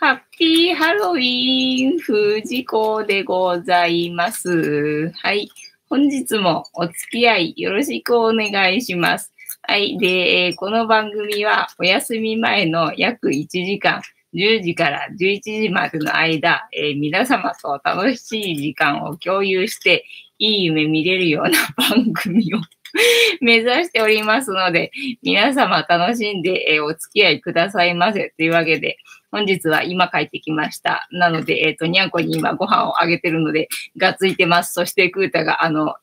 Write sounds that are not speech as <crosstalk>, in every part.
ハッピーハロウィン、藤子でございます。はい。本日もお付き合いよろしくお願いします。はい。で、えーこの番組はお休み前の約1時間、10時から11時までの間、えー皆様と楽しい時間を共有して、いい夢見れるような番組を <laughs> 目指しておりますので、皆様楽しんで、えお付き合いくださいませ。というわけで、本日は今帰ってきました。なので、えっ、と、にゃんこに今ご飯をあげてるので、がついてます。そして、クータが、あの、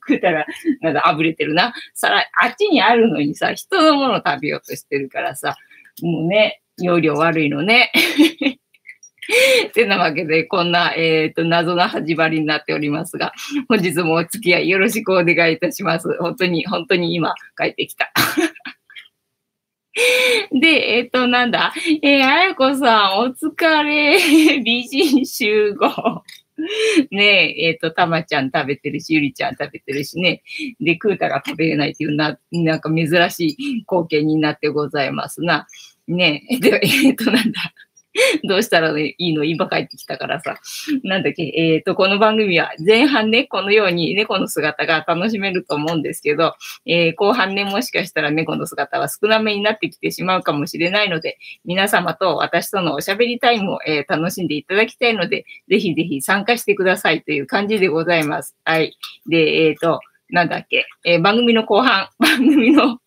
クータが、なんかあぶれてるな。さら、あっちにあるのにさ、人のもの食べようとしてるからさ、もうね、容量悪いのね。<laughs> <laughs> てなわけで、こんな、えっ、と、謎な始まりになっておりますが、本日もお付き合いよろしくお願いいたします。本当に、本当に今帰ってきた。<laughs> で、えっ、と、なんだ？えー、あやこさん、お疲れ。<laughs> 美人集合。ねえ、えっ、と、たまちゃん食べてるし、ゆりちゃん食べてるしね。で、クータが食べれないっていうな、なんか珍しい光景になってございますな。ねえ、で、えっ、と、なんだ？<laughs> どうしたらいいの？今帰ってきたからさ。なんだっけ、えっ、と、この番組は前半ね、このように猫の姿が楽しめると思うんですけど、えー後半ね、もしかしたら猫の姿は少なめになってきてしまうかもしれないので、皆様と私とのおしゃべりタイムを、えー楽しんでいただきたいので、ぜひぜひ参加してくださいという感じでございます。はい。で、えっ、と、なんだっけ、え番組の後半、<laughs> 番組の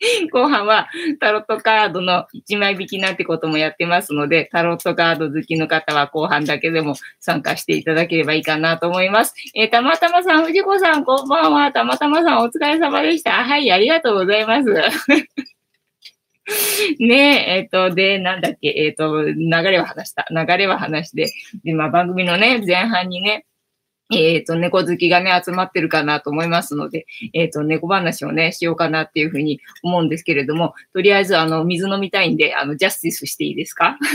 <laughs> 後半はタロットカードの1枚引きなんてこともやってますので、タロットカード好きの方は後半だけでも参加していただければいいかなと思います。えーたまたまさん、藤子さん、こんばんは。たまたまさん、お疲れ様でした。はい、ありがとうございます。<laughs> ねえ、えっ、と、で、なんだっけ、えっ、と、流れは話した。流れは話で、で、まあ、番組のね、前半にね、<laughs> えっ、と、猫好きがね、集まってるかなと思いますので、えっ、と、猫話をね、しようかなっていうふうに思うんですけれども、とりあえず、あの、水飲みたいんで、あの、ジャスティスしていいですか？<laughs>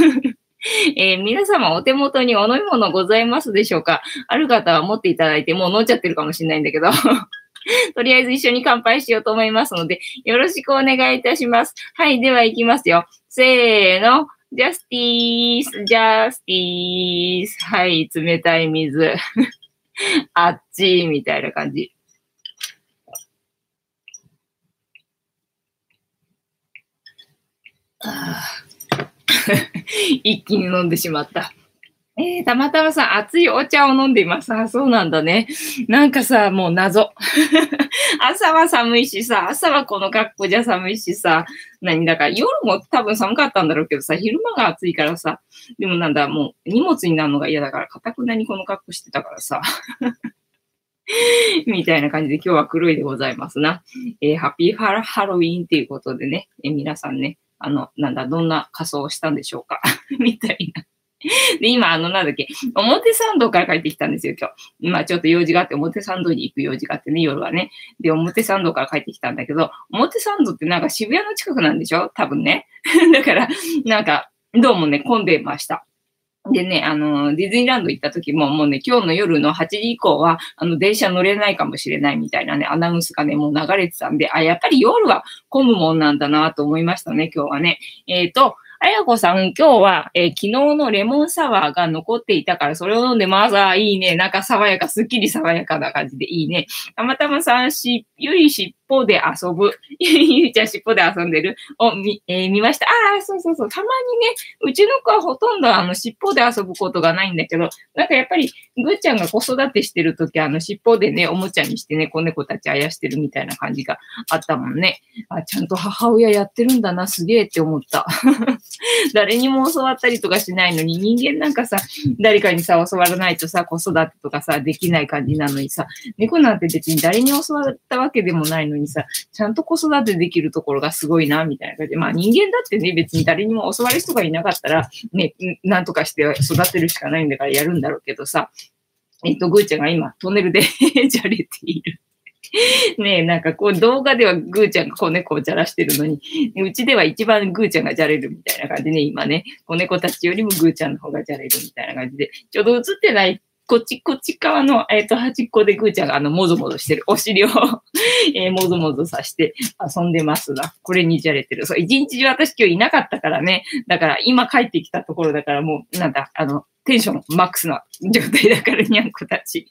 えー皆様お手元にお飲み物ございますでしょうか？ある方は持っていただいて、もう飲んじゃってるかもしれないんだけど、<laughs> とりあえず一緒に乾杯しようと思いますので、よろしくお願いいたします。はい、では行きますよ。せーの。ジャスティース、ジャスティース。はい、冷たい水。<laughs> あっちみたいな感じ。<laughs> 一気に飲んでしまった。えー、たまたまさ、熱いお茶を飲んでいます。あ、そうなんだね。なんかさ、もう謎。<laughs> 朝は寒いしさ、朝はこの格好じゃ寒いしさ、何だから夜も多分寒かったんだろうけどさ、昼間が暑いからさ、でもなんだ、もう荷物になるのが嫌だから、かたくなにこの格好してたからさ。<laughs> みたいな感じで今日は黒いでございますな。えーハッピーハロウィンっていうことでね、えー皆さんね、あの、なんだ、どんな仮装をしたんでしょうか <laughs> みたいな。<laughs> で、今、あの、なんだっけ、表参道から帰ってきたんですよ、今日。今、ちょっと用事があって、表参道に行く用事があってね、夜はね。で、表参道から帰ってきたんだけど、表参道ってなんか渋谷の近くなんでしょ？多分ね。<laughs> だから、なんか、どうもね、混んでました。でね、あの、ディズニーランド行った時も、もうね、今日の夜の8時以降は、あの、電車乗れないかもしれないみたいなね、アナウンスがね、もう流れてたんで、あ、やっぱり夜は混むもんなんだなと思いましたね、今日はね。えっ、と、あやこさん、今日は、えー昨日のレモンサワーが残っていたから、それを飲んでます。あーいいね。なんか爽やか、すっきり爽やかな感じでいいね。たまたまさん、し、ゆいしっぽで遊ぶ。<laughs> ゆいちゃんしっぽで遊んでる。を見、えー見ました。ああ、そうそうそう。たまにね、うちの子はほとんどあの、尻尾で遊ぶことがないんだけど、なんかやっぱり、ぐーちゃんが子育てしてるとき、あの、尻尾でね、おもちゃにしてね、子猫たちあやしてるみたいな感じがあったもんね。あ、ちゃんと母親やってるんだな、すげえって思った。<laughs> 誰にも教わったりとかしないのに、人間なんかさ、誰かにさ、教わらないとさ、子育てとかさ、できない感じなのにさ、猫なんて別に誰に教わったわけでもないのににさ、ちゃんと子育てできるところがすごいな、みたいな感じで。まあ人間だってね、別に誰にも教わる人がいなかったら、ね、なんとかして育てるしかないんだからやるんだろうけどさ、えっと、ぐーちゃんが今、トンネルで <laughs> じゃれている。ねえ、なんかこう動画ではぐーちゃんが子猫をじゃらしてるのに、うちでは一番ぐーちゃんがじゃれるみたいな感じでね、今ね、子猫たちよりもぐーちゃんの方がじゃれるみたいな感じで、ちょうど映ってないこっち、こっち側の、えっ、と、端っこでぐーちゃんがあの、もぞもぞしてる。お尻を <laughs> えー、もぞもぞさして遊んでますな。これにじゃれてる。そう、一日中私今日いなかったからね。だから今帰ってきたところだからもう、なんだ、あの、テンションマックスな状態だから、にゃんこたち。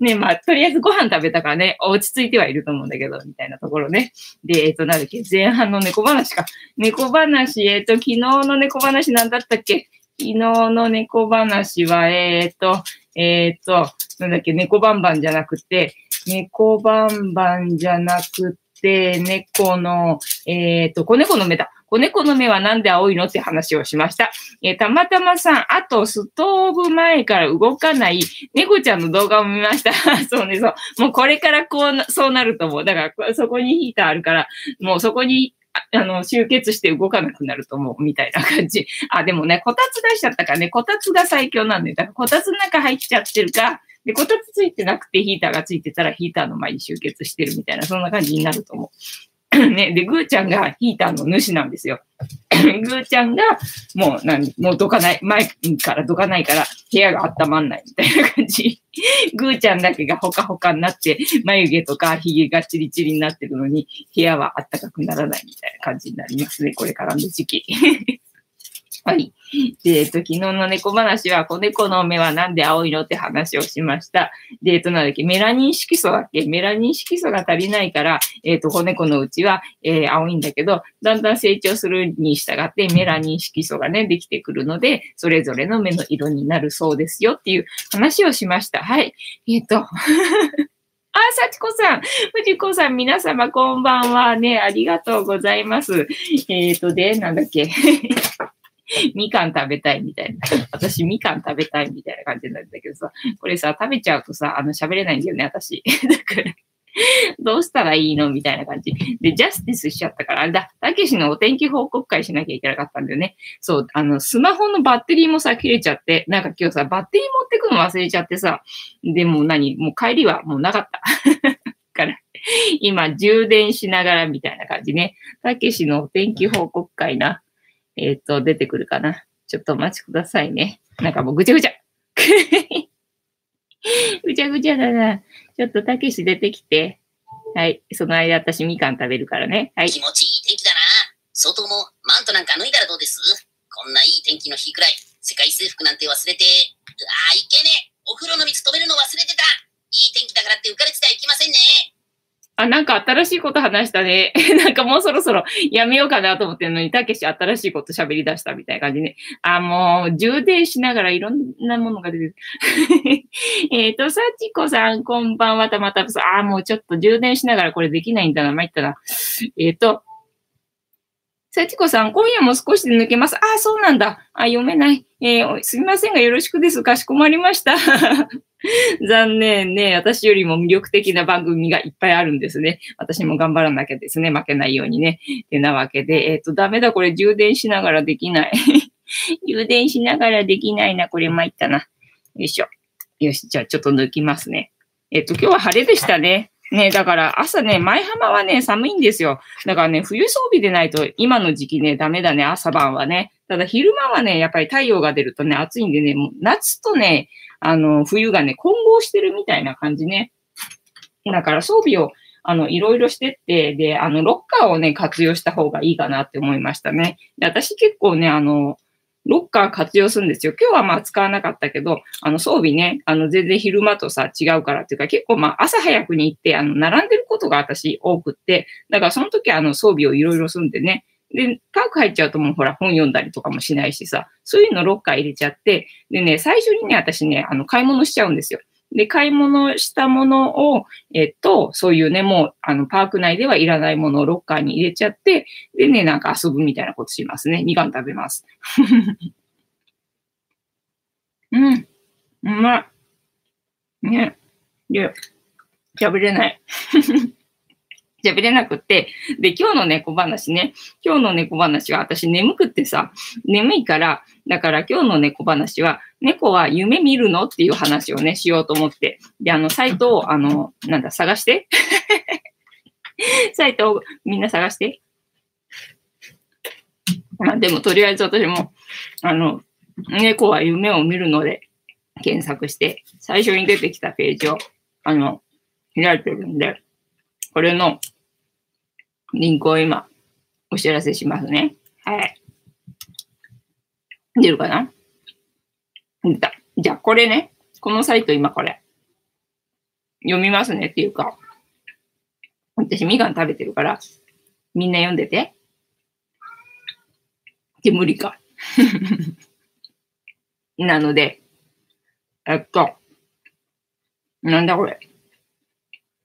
ね、まあ、とりあえずご飯食べたからね、落ち着いてはいると思うんだけど、みたいなところね。で、えっ、ー、と、なんだっけ、前半の猫話か。猫話、えっ、ー、と、昨日の猫話なんだったっけ？昨日の猫話は、えっ、ー、と、えっ、と、なんだっけ、猫バンバンじゃなくて、猫バンバンじゃなくて、猫の、えっ、と、子猫の目だ。子猫の目はなんで青いのって話をしました。えー、たまたまさん、あとストーブ前から動かない猫ちゃんの動画を見ました。<laughs> そうね、そう。もうこれからこう、そうなると思う。だからそこにヒーターあるから、もうそこにあの、集結して動かなくなると思う、みたいな感じ。あ、でもね、こたつ出しちゃったからね、こたつが最強なんで、だからこたつの中入っちゃってるか、で、こたつついてなくてヒーターがついてたらヒーターの前に集結してるみたいな、そんな感じになると思う。<clears throat> ね、で、ぐーちゃんがヒーターの主なんですよ。<clears throat> ぐーちゃんが、もう、何、もうどかない、前からどかないから、部屋が温まんないみたいな感じ。<laughs> ぐーちゃんだけがほかほかになって、眉毛とか髭がちりちりになってるのに、部屋はあったかくならないみたいな感じになりますね。これからの時期。はい。<laughs> で、えっと、昨日の猫話は、子猫の目はなんで青いのって話をしました。で、えっと、なんだっけ、メラニン色素だっけ？メラニン色素が足りないから、えっと、子猫のうちは、えー、青いんだけど、だんだん成長するに従ってメラニン色素がね、できてくるので、それぞれの目の色になるそうですよっていう話をしました。はい。えっと、<laughs> あ、幸子さん、藤子さん、皆様こんばんはね、ありがとうございます。えっ、ー、と、で、なんだっけ？<laughs> みかん食べたいみたいな。<laughs> 私、みかん食べたいみたいな感じなんだけどさ、これさ、食べちゃうとさ、あの、喋れないんだよね、私。<laughs> だから、どうしたらいいのみたいな感じ。で、ジャスティスしちゃったから、あれだ、たけしのお天気報告会しなきゃいけなかったんだよね。そう、あの、スマホのバッテリーもさ、切れちゃって、なんか今日さ、バッテリー持ってくの忘れちゃってさ、でも何もう帰りはもうなかった。から、今、充電しながらみたいな感じね。たけしのお天気報告会な。えっ、ー、と、出てくるかな。ちょっとお待ちくださいね。なんかもうぐちゃぐちゃ。<laughs> ぐちゃぐちゃだな。ちょっとたけし出てきて。はい。その間私みかん食べるからね。はい。気持ちいい天気だな。外もマントなんか脱いだらどうです？こんないい天気の日くらい、世界征服なんて忘れて、ああ、いけねえ。お風呂の水止めるの忘れてた。いい天気だからって浮かれてたらいけませんね。あ、なんか新しいこと話したね。<laughs> なんかもうそろそろやめようかなと思ってるのに、たけし新しいこと喋り出したみたいな感じね。あ、もう充電しながらいろんなものが出てる。<laughs> えっと、さちこさん、こんばんは、たまたまさ、あ、もうちょっと充電しながらこれできないんだな、参ったな。えっ、ー、と、さちこさん、今夜も少しで抜けます。あ、そうなんだ。あ、読めない。えー、すみませんがよろしくです。かしこまりました。<laughs> 残念ね。私よりも魅力的な番組がいっぱいあるんですね。私も頑張らなきゃですね。負けないようにね。てなわけで、えっ、ー、と、ダメだ。これ充電しながらできない。<laughs> 充電しながらできないな。これ参ったな。よいしょ。よし。じゃあちょっと抜きますね。えっ、ー、と、今日は晴れでしたね。ね、だから朝ね、前浜はね、寒いんですよ。だからね、冬装備でないと今の時期ね、ダメだね、朝晩はね。ただ昼間はね、やっぱり太陽が出るとね、暑いんでね、もう夏とね、あの、冬がね、混合してるみたいな感じね。だから装備を、あの、いろいろしてって、で、あの、ロッカーをね、活用した方がいいかなって思いましたね。で、私結構ね、あの、ロッカー活用するんですよ。今日はまあ使わなかったけど、あの装備ね、あの全然昼間とさ違うからっていうか結構まあ朝早くに行ってあの並んでることが私多くって、だからその時あの装備をいろいろするんでね、で、パーク入っちゃうともうほら本読んだりとかもしないしさ、そういうのロッカー入れちゃって、でね、最初にね、私ね、あの買い物しちゃうんですよ。で、買い物したものを、えっと、そういうね、もう、あの、パーク内ではいらないものをロッカーに入れちゃって、でね、なんか遊ぶみたいなことしますね。みかん食べます。<laughs> うん。うまい。ね。で、喋れない。<laughs> 喋れなくって、で、今日の猫話ね、今日の猫話は私眠くってさ、眠いから、だから今日の猫話は、猫は夢見るの？っていう話をね、しようと思って、で、あの、サイトを、あの、なんだ、探して <laughs> サイトをみんな探して。まあ、でも、とりあえず私も、あの、猫は夢を見るので、検索して、最初に出てきたページを、あの、開いてるんで、これのリンクを今、お知らせしますね。はい。出るかな？じゃあ、これね、このサイト今これ、読みますねっていうか、私みかん食べてるから、みんな読んでて。で、無理か。<laughs> なので、えっと、なんだこれ。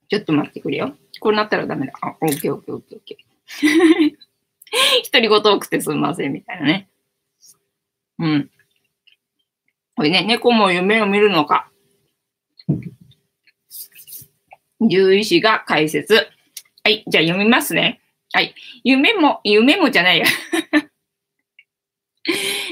ちょっと待ってくれよ。こうなったらダメだ。あ、オッケーオッケーオッケーオッケー。<laughs> 一人ごと多くてすみません、みたいなね。うん。これね、猫も夢を見るのか。獣医師が解説。はい、じゃあ読みますね。はい。夢も、夢もじゃないや。<laughs>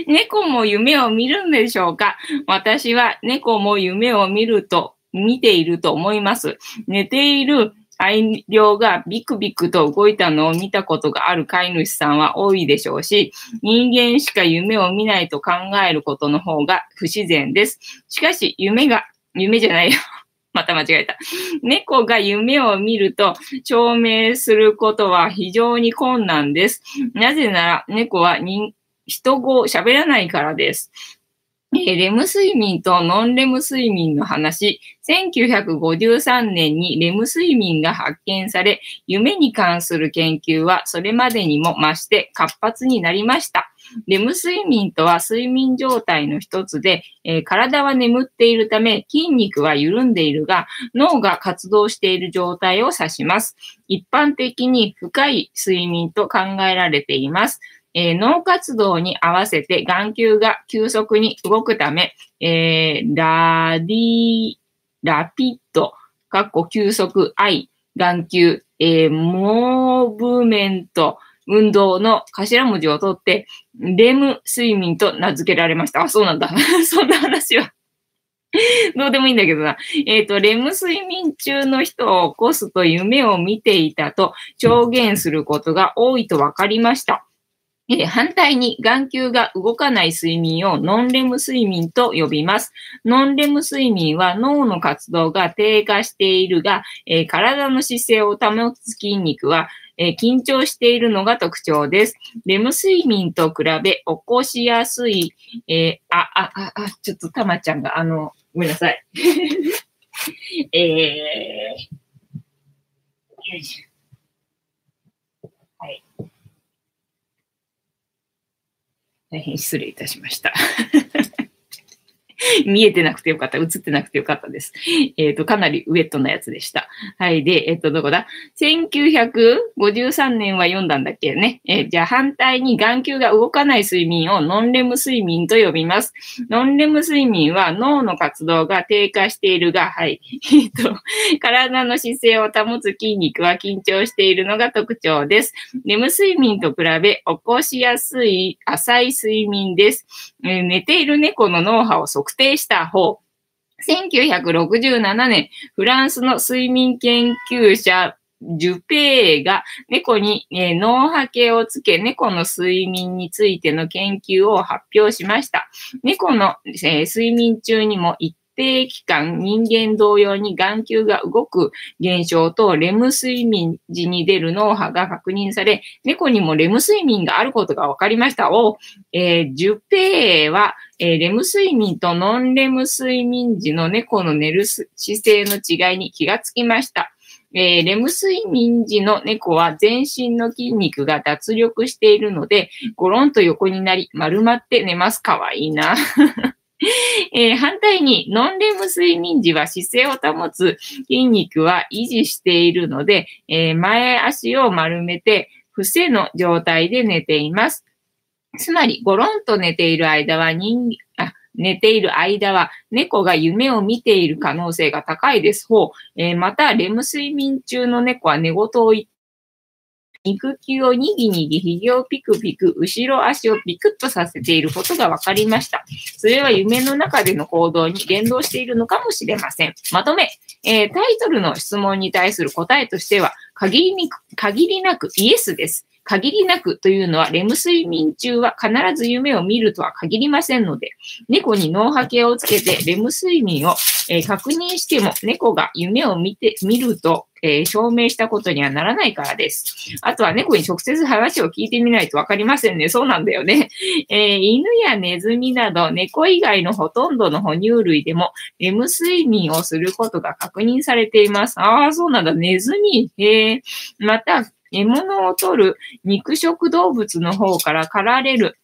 猫も夢を見るんでしょうか？私は猫も夢を見ると、見ていると思います。寝ている愛情がビクビクと動いたのを見たことがある飼い主さんは多いでしょうし、人間しか夢を見ないと考えることの方が不自然です。しかし、夢が、夢じゃないよ。<laughs> また間違えた。猫が夢を見ると証明することは非常に困難です。なぜなら猫は人人語喋らないからです。えレム睡眠とノンレム睡眠の話。1953年にレム睡眠が発見され、夢に関する研究はそれまでにも増して活発になりました。レム睡眠とは睡眠状態の一つで、えー体は眠っているため筋肉は緩んでいるが、脳が活動している状態を指します。一般的に深い睡眠と考えられています。えー脳活動に合わせて眼球が急速に動くため、えーラディ、ラピッド、かっこ急速、愛、眼球、えーモーブメント、運動の頭文字を取って、レム睡眠と名付けられました。あ、そうなんだ。<laughs> そんな話は。<laughs> どうでもいいんだけどな。えっ、と、レム睡眠中の人を起こすと夢を見ていたと証言することが多いと分かりました。え反対に眼球が動かない睡眠をノンレム睡眠と呼びます。ノンレム睡眠は脳の活動が低下しているが、え体の姿勢を保つ筋肉は、え緊張しているのが特徴です。レム睡眠と比べ起こしやすい、えーあ、あ、あ、あ、ちょっとたまちゃんが、あの、ごめんなさい。<laughs> えー、よいしょ。はい。大変失礼いたしました。<laughs> 見えてなくてよかった。映ってなくてよかったです。えっ、と、かなりウェットなやつでした。はい。で、えっ、と、どこだ ?1953 年は読んだんだっけね。えーじゃあ反対に眼球が動かない睡眠をノンレム睡眠と呼びます。ノンレム睡眠は脳の活動が低下しているが、はい。<laughs> えっ、と、体の姿勢を保つ筋肉は緊張しているのが特徴です。レム睡眠と比べ起こしやすい浅い睡眠です。え寝ている猫の脳波を測定した方。1967年、フランスの睡眠研究者、ジュペーが猫に、えー脳波計をつけ猫の睡眠についての研究を発表しました。猫の、えー睡眠中にも一定期間人間同様に眼球が動く現象とレム睡眠時に出る脳波が確認され、猫にもレム睡眠があることが分かりました。を、えー、ジュペーは、えーレム睡眠とノンレム睡眠時の猫の寝る姿勢の違いに気がつきました。えーレム睡眠時の猫は全身の筋肉が脱力しているので、ゴロンと横になり丸まって寝ます。かわいいな。えー反対に、ノンレム睡眠時は姿勢を保つ筋肉は維持しているので、えー前足を丸めて、伏せの状態で寝ています。つまり、ゴロンと寝ている間は人、あ、寝ている間は猫が夢を見ている可能性が高いです。ほう。えーまた、レム睡眠中の猫は寝言を言って肉球をにぎにぎ、肘をピクピク、後ろ足をピクッとさせていることが分かりました。それは夢の中での行動に連動しているのかもしれません。まとめ、えータイトルの質問に対する答えとしては、限りにく限りなくイエスです。限りなくというのは、レム睡眠中は必ず夢を見るとは限りませんので、猫に脳波計をつけてレム睡眠を、えー、確認しても、猫が夢を見て、見ると、えー、証明したことにはならないからです。あとは猫に直接話を聞いてみないとわかりませんね。そうなんだよね。<laughs> えー、犬やネズミなど猫以外のほとんどの哺乳類でもレム睡眠をすることが確認されています。ああ、そうなんだ。ネズミ？へえ。また、獲物を取る肉食動物の方から狩られる。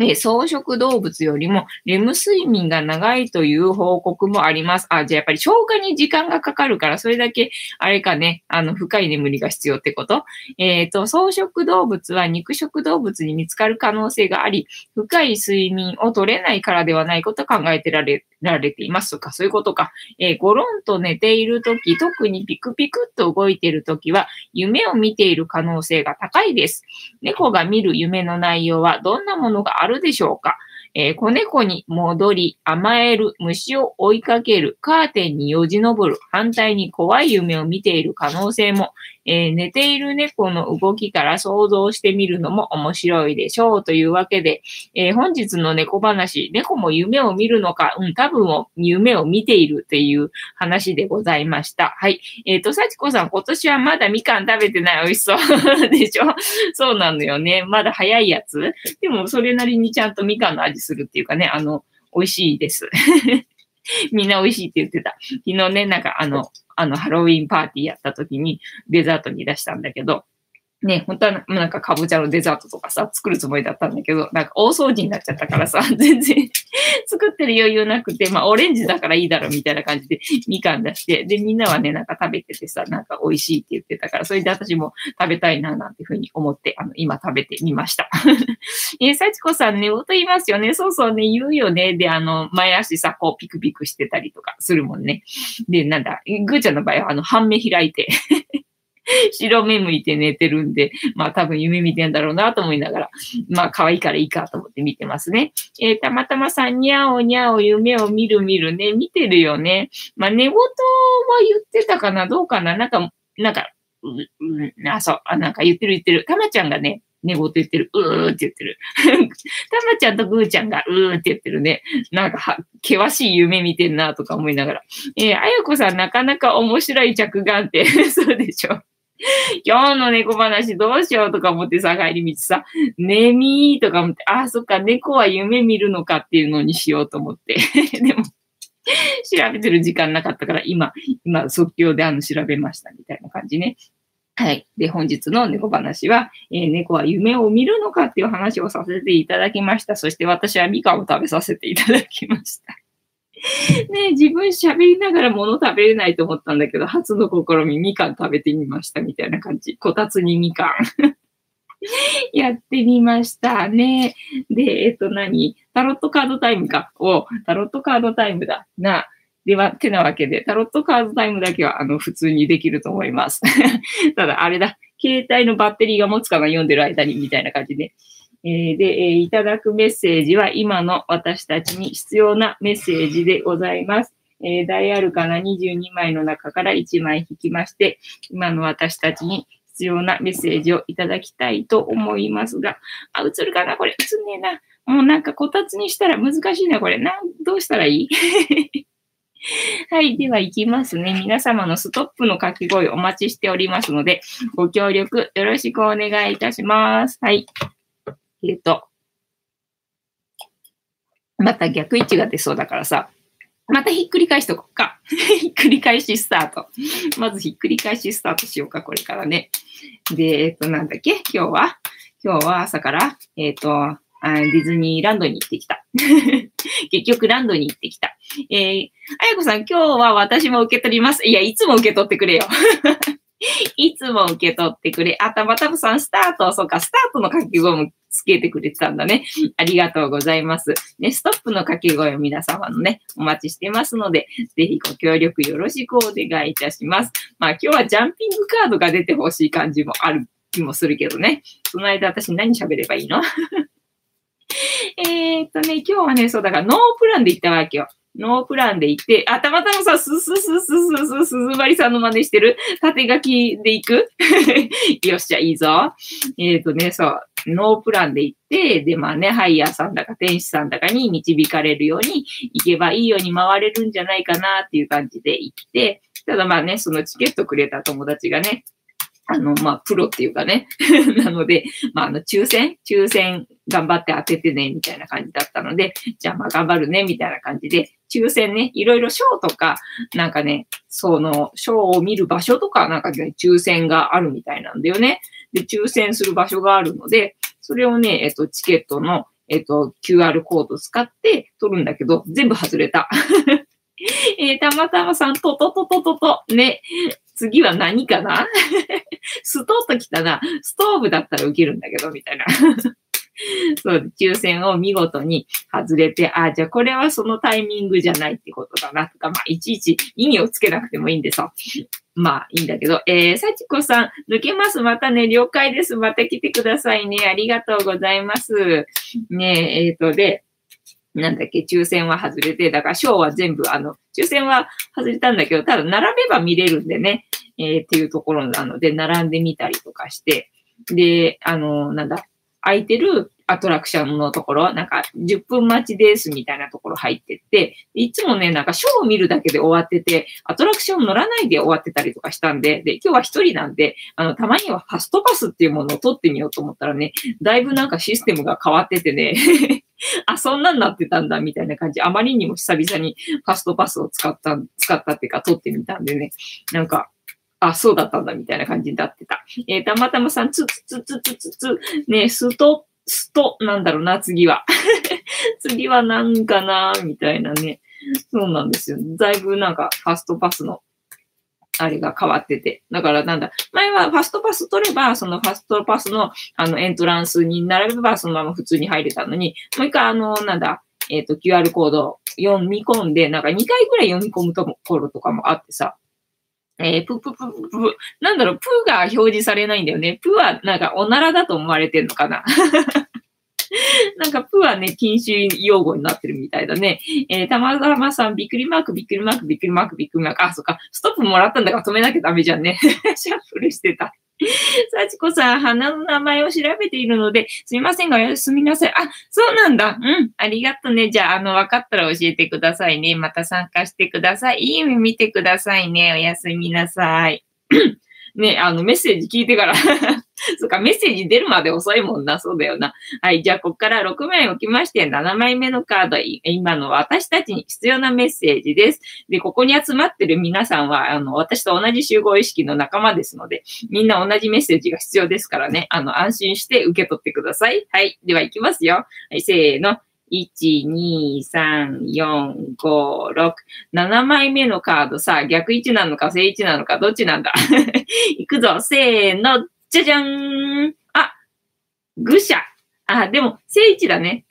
え草食動物よりもレム睡眠が長いという報告もあります。あ、じゃあやっぱり消化に時間がかかるから、それだけ、あれかね、あの、深い眠りが必要ってこと？えっ、ー、と、草食動物は肉食動物に見つかる可能性があり、深い睡眠を取れないからではないこと考えてられられていますとか、そういうことか。えー、ゴロンと寝ているとき、特にピクピクっと動いているときは、夢を見ている可能性が高いです。猫が見る夢の内容はどんなものがあるるでしょうか？えー、子猫に戻り、甘える、虫を追いかける、カーテンによじ登る、反対に怖い夢を見ている可能性も、えー、寝ている猫の動きから想像してみるのも面白いでしょうというわけで、えー、本日の猫話、猫も夢を見るのか、うん、多分夢を見ているっていう話でございました。はい。えっ、ー、と、幸子さん、今年はまだみかん食べてない美味しそうでしょ？<laughs> そうなのよね。まだ早いやつ？でも、それなりにちゃんとみかんの味するっていうかね、あの、美味しいです。<laughs> みんな美味しいって言ってた。昨日ね、なんかあの、あの、ハロウィンパーティーやった時にデザートに出したんだけど、ね、本当はなんかかぼちゃのデザートとかさ、作るつもりだったんだけど、なんか大掃除になっちゃったからさ、<laughs> 全然 <laughs> 作ってる余裕なくて、まあオレンジだからいいだろうみたいな感じでみかん出して、で、みんなはね、なんか食べててさ、なんか美味しいって言ってたから、それで私も食べたいな、なんていうふうに思って、あの、今食べてみました。<laughs> えー、幸子さんね、音言いますよね。そうそうね、言うよね。で、あの、前足さ、こうピクピクしてたりとかするもんね。で、なんだ、ぐーちゃんの場合は、あの、半目開いて <laughs> 白目向いて寝てるんで、まあ多分夢見てんだろうなと思いながら、まあ可愛いからいいかと思って見てますね。えー、たまたまさん、にゃおにゃお夢を見る見るね、見てるよね。まあ寝言は言ってたかなどうかななんか、なんか、う、う、あ、そう、あ、なんか言ってる言ってる。たまちゃんがね、寝言言ってる。うーって言ってる。<laughs> たまちゃんとぐーちゃんがうーって言ってるね。なんかは、険しい夢見てんなとか思いながら。えー、あやこさんなかなか面白い着眼って、<laughs> そうでしょ。<laughs> 今日の猫話どうしようとか思ってさ、帰り道さ、寝みーとか思って、ああ、そっか、猫は夢見るのかっていうのにしようと思って。<laughs> でも、調べてる時間なかったから、今、今、即興であの、調べましたみたいな感じね。はい。で、本日の猫話は、えー、猫は夢を見るのかっていう話をさせていただきました。そして私はミカを食べさせていただきました。<laughs> ね自分喋りながら物食べれないと思ったんだけど、初の試み、みかん食べてみましたみたいな感じ。こたつにみかん。<laughs> やってみましたね。で、えっと何？タロットカードタイムか。お、タロットカードタイムだ。な。では、てなわけで、タロットカードタイムだけは、あの、普通にできると思います。<laughs> ただ、あれだ。携帯のバッテリーが持つかな読んでる間に、みたいな感じで。えで、えいただくメッセージは今の私たちに必要なメッセージでございます。えー、ダイアルカナ22枚の中から1枚引きまして、今の私たちに必要なメッセージをいただきたいと思いますが、あ、映るかな？これ映んねえな。もうなんかこたつにしたら難しいな、これ。な、どうしたらいい？<laughs> はい。では行きますね。皆様のストップの掛け声お待ちしておりますので、ご協力よろしくお願いいたします。はい。えっ、と、また逆位置が出そうだからさ、またひっくり返しとこうか。<laughs> ひっくり返しスタート。まずひっくり返しスタートしようか、これからね。で、えっ、と、なんだっけ？今日は？今日は朝から、えっ、とあ、ディズニーランドに行ってきた。<laughs> 結局ランドに行ってきた。えー、あやこさん、今日は私も受け取ります。いや、いつも受け取ってくれよ。<laughs> いつも受け取ってくれ。あ、たまたまさん、スタート、そうか、スタートの書き声もつけてくれてたんだね。ありがとうございます。ね、ストップの掛け声を皆様のね、お待ちしてますので、ぜひご協力よろしくお願いいたします。まあ今日はジャンピングカードが出てほしい感じもある気もするけどね。その間私何喋ればいいの？<laughs> えっとね、今日はね、そうだからノープランで行ったわけよ。ノープランで行って、あ、たまたまさ、すすすすすす、すずばりさんの真似してる縦書きで行くよっしゃ、いいぞ。えっ、ー、とね、そう、ノープランで行って、で、まあね、ハイヤーさんだか天使さんだかに導かれるように行けばいいように回れるんじゃないかなっていう感じで行って、ただまあね、そのチケットくれた友達がね、あの、まあ、プロっていうかね。<laughs> なので、まあ、あの、抽選？抽選頑張って当ててね、みたいな感じだったので、じゃあまあ頑張るね、みたいな感じで、抽選ね、いろいろショーとか、なんかね、その、ショーを見る場所とか、なんかね、抽選があるみたいなんだよね。で、抽選する場所があるので、それをね、えっと、チケットの、えっと、QR コード使って取るんだけど、全部外れた。<laughs> えー、たまたまさん、とととととと、ね、次は何かな？<laughs> ストーと来たな。ストーブだったら受けるんだけど、みたいな。<laughs> そう、抽選を見事に外れて、あ、じゃあこれはそのタイミングじゃないってことだな、とか、まあ、いちいち意味をつけなくてもいいんでさ。まあ、いいんだけど、えー、幸子さん、抜けます。またね、了解です。また来てくださいね。ありがとうございます。ねえ、えっ、ー、と、で、なんだっけ、抽選は外れて、だから賞は全部、あの、抽選は外れたんだけど、ただ並べば見れるんでね、えー、っていうところなので、並んでみたりとかして、で、あの、なんだ、空いてるアトラクションのところ、なんか10分待ちですみたいなところ入ってって、いつもね、なんかショーを見るだけで終わってて、アトラクション乗らないで終わってたりとかしたんで、で、今日は一人なんで、あの、たまにはファストパスっていうものを取ってみようと思ったらね、だいぶなんかシステムが変わっててね。<laughs> あ、そんなんなってたんだみたいな感じ。あまりにも久々にファストパスを使った、使ったっていうか取ってみたんでね、なんか、あ、そうだったんだ、みたいな感じになってた。えー、たまたまさん、つつつつつつつ、ね、スト、スト、なんだろうな、次は。<laughs> 次はなんかな、みたいなね。そうなんですよ。だいぶなんか、ファストパスの、あれが変わってて。だからなんだ、前はファストパス取れば、そのファストパスの、あの、エントランスに並べば、そのまま普通に入れたのに、もう一回あの、なんだ、えっ、ー、と、QR コード読み込んで、なんか2回ぐらい読み込むところとかもあってさ、えー、プププププ、なんだろう、プが表示されないんだよね。プはなんかおならだと思われてんのかな。<laughs> なんか、プはね、禁止用語になってるみたいだね。えー、たまたまさん、びっくりマーク、びっくりマーク、びっくりマーク、びっくりマーク。あ、そっか。ストップもらったんだから止めなきゃダメじゃんね。<laughs> シャッフルしてた。<laughs> 幸子さん、花の名前を調べているので、すみませんが、おやすみなさい。あ、そうなんだ。うん。ありがとうね。じゃあ、あの、分かったら教えてくださいね。また参加してください。いい夢見てくださいね。おやすみなさい。ね、あの、メッセージ聞いてから <laughs> そっか、メッセージ出るまで遅いもんな。そうだよな。はい。じゃあ、ここから6枚置きまして、7枚目のカード、今の私たちに必要なメッセージです。で、ここに集まってる皆さんは、あの、私と同じ集合意識の仲間ですので、みんな同じメッセージが必要ですからね。あの、安心して受け取ってください。はい。では、行きますよ。はい、せーの。1、2、3、4、5、6、7枚目のカードさ、逆位置なのか正位置なのかどっちなんだ？<laughs> いくぞ、せーの、じゃじゃん。あ、愚者。あ、でも、正位置だね。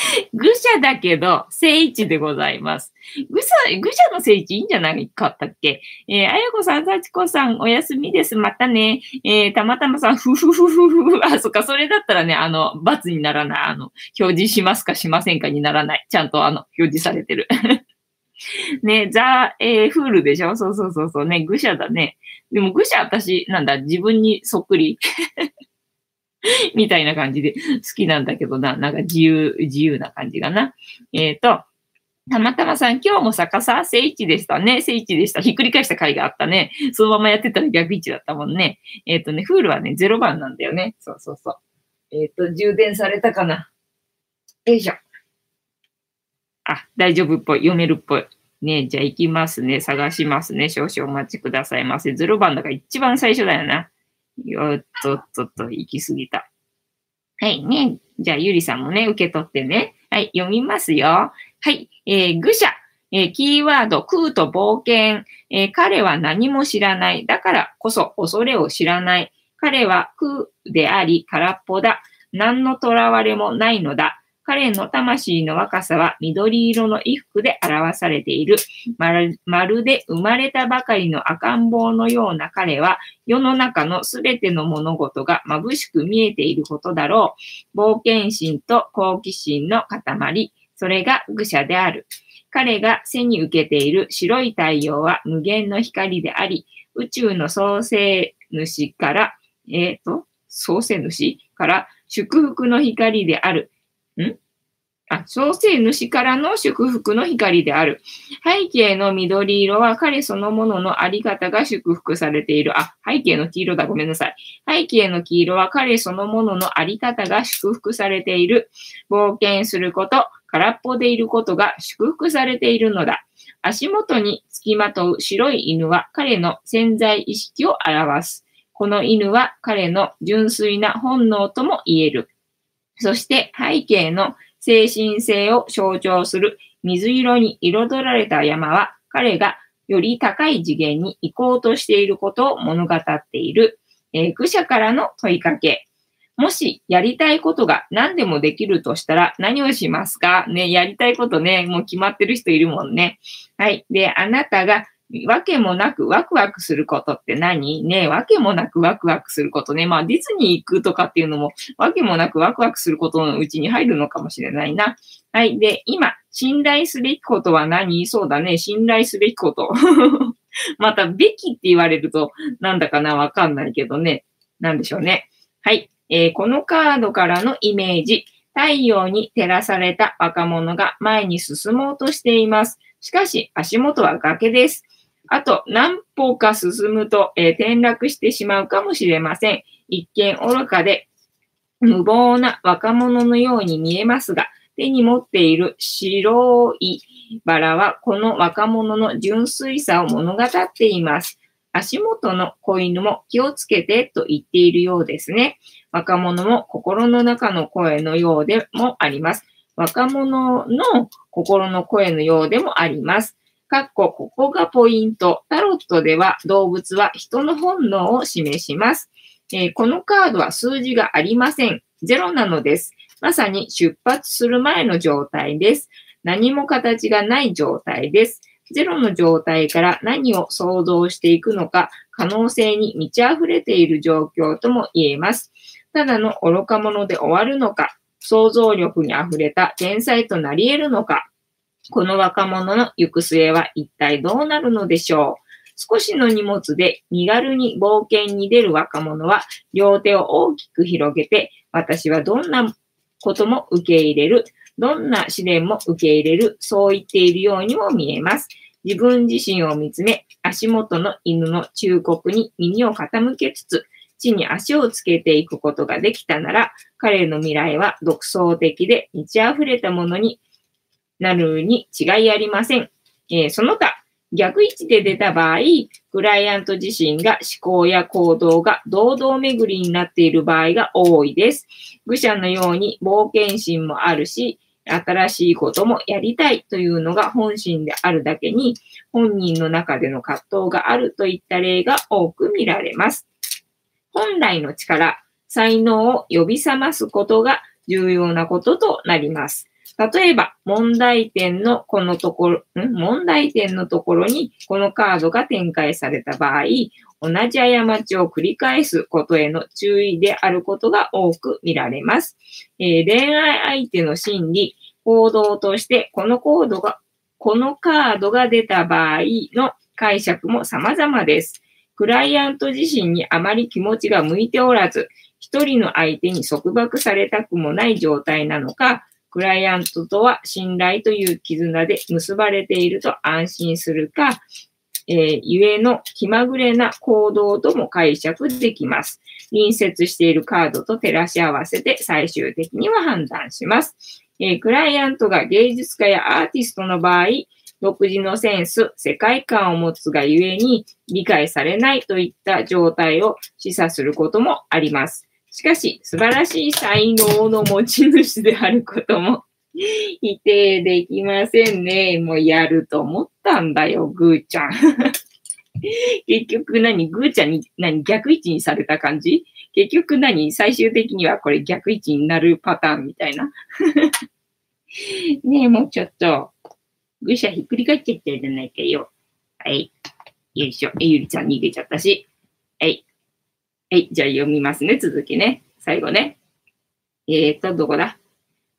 <laughs> 愚者だけど、聖一でございます。愚者、愚者の聖一いいんじゃないかったっけ？えー、あやこさん、さちこさん、おやすみです。またね。えー、たまたまさん、ふふふふふ。あ、そっか、それだったらね、あの、罰にならない。あの、表示しますか？しませんか？にならない。ちゃんと、あの、表示されてる。<laughs> ね、ザ・えー、フールでしょ？そうそうそうそう。ね、愚者だね。でも愚者私、なんだ、自分にそっくり。<laughs> <laughs> みたいな感じで好きなんだけどな、なんか自由、自由な感じがな。えっ、ー、と、たまたまさん、今日も逆さ正位置でしたね。正位置でした。ひっくり返した回があったね。そのままやってたら逆位置だったもんね。えっ、ー、とね、フールはね、0番なんだよね。そうそうそう。えっ、ー、と、充電されたかな。よいしょ。あ、大丈夫っぽい。読めるっぽい。ねじゃあ行きますね。探しますね。少々お待ちくださいませ。0番だから一番最初だよな。よっとっとっと、行き過ぎた。はいね。じゃあ、ゆりさんもね、受け取ってね。はい、読みますよ。はい、えー、愚者。えー、キーワード、空と冒険、えー、彼は何も知らない。だからこそ恐れを知らない。彼は空であり空っぽだ。何の囚われもないのだ。彼の魂の若さは緑色の衣服で表されている。まるまるで生まれたばかりの赤ん坊のような彼は、世の中のすべての物事が眩しく見えていることだろう。冒険心と好奇心の塊。それが愚者である。彼が背に受けている白い太陽は無限の光であり、宇宙の創生主から、えっ、ー、と、創生主から祝福の光である。ん？あ、創生主からの祝福の光である。背景の緑色は彼そのもののあり方が祝福されている。あ、背景の黄色だ。ごめんなさい。背景の黄色は彼そのもののあり方が祝福されている。冒険すること、空っぽでいることが祝福されているのだ。足元につきまとう白い犬は彼の潜在意識を表す。この犬は彼の純粋な本能とも言える。そして背景の精神性を象徴する水色に彩られた山は彼がより高い次元に行こうとしていることを物語っている。えー、愚者からの問いかけ。もしやりたいことが何でもできるとしたら何をしますか？ね、やりたいことね、もう決まってる人いるもんね。はい。で、あなたがわけもなくワクワクすることって何？ねわけもなくワクワクすることね。まあ、ディズニー行くとかっていうのも、わけもなくワクワクすることのうちに入るのかもしれないな。はい。で、今、信頼すべきことは何？そうだね。信頼すべきこと。<laughs> また、べきって言われると、なんだかな？わかんないけどね。なんでしょうね。はい。えー、このカードからのイメージ。太陽に照らされた若者が前に進もうとしています。しかし、足元は崖です。あと何歩か進むと、えー、転落してしまうかもしれません。一見愚かで無謀な若者のように見えますが、手に持っている白いバラはこの若者の純粋さを物語っています。足元の子犬も気をつけてと言っているようですね。若者も心の中の声のようでもあります。若者の心の声のようでもあります。かっこ、ここがポイント。タロットでは動物は人の本能を示します。えー、このカードは数字がありません。ゼロなのです。まさに出発する前の状態です。何も形がない状態です。ゼロの状態から何を想像していくのか、可能性に満ち溢れている状況とも言えます。ただの愚か者で終わるのか、想像力に溢れた天才となり得るのか、この若者の行く末は一体どうなるのでしょう少しの荷物で身軽に冒険に出る若者は両手を大きく広げて私はどんなことも受け入れる。どんな試練も受け入れる。そう言っているようにも見えます。自分自身を見つめ、足元の犬の忠告に耳を傾けつつ、地に足をつけていくことができたなら、彼の未来は独創的で満ち溢れたものになるに違いありません。えー、その他、逆位置で出た場合、クライアント自身が思考や行動が堂々巡りになっている場合が多いです。愚者のように冒険心もあるし、新しいこともやりたいというのが本心であるだけに、本人の中での葛藤があるといった例が多く見られます。本来の力、才能を呼び覚ますことが重要なこととなります。例えば、問題点のこのところ、ん？問題点のところにこのカードが展開された場合、同じ過ちを繰り返すことへの注意であることが多く見られます。えー、恋愛相手の心理、行動としてこのコードが、このカードが出た場合の解釈も様々です。クライアント自身にあまり気持ちが向いておらず、一人の相手に束縛されたくもない状態なのか、クライアントとは信頼という絆で結ばれていると安心するか、えー、ゆえの気まぐれな行動とも解釈できます。隣接しているカードと照らし合わせて最終的には判断します。えー、クライアントが芸術家やアーティストの場合、独自のセンス、世界観を持つがゆえに理解されないといった状態を示唆することもあります。しかし、素晴らしい才能の持ち主であることも否定できませんね。もうやると思ったんだよ、ぐーちゃん。<laughs> 結局何ぐーちゃんに何逆位置にされた感じ？結局何最終的にはこれ逆位置になるパターンみたいな。<laughs> ねえ、もうちょっと。ぐしゃひっくり返っちゃったじゃないかよ。はい。よいしょ。え、ゆりちゃん逃げちゃったし。はい。はい、じゃあ読みますね、続きね。最後ね。えーと、どこだ？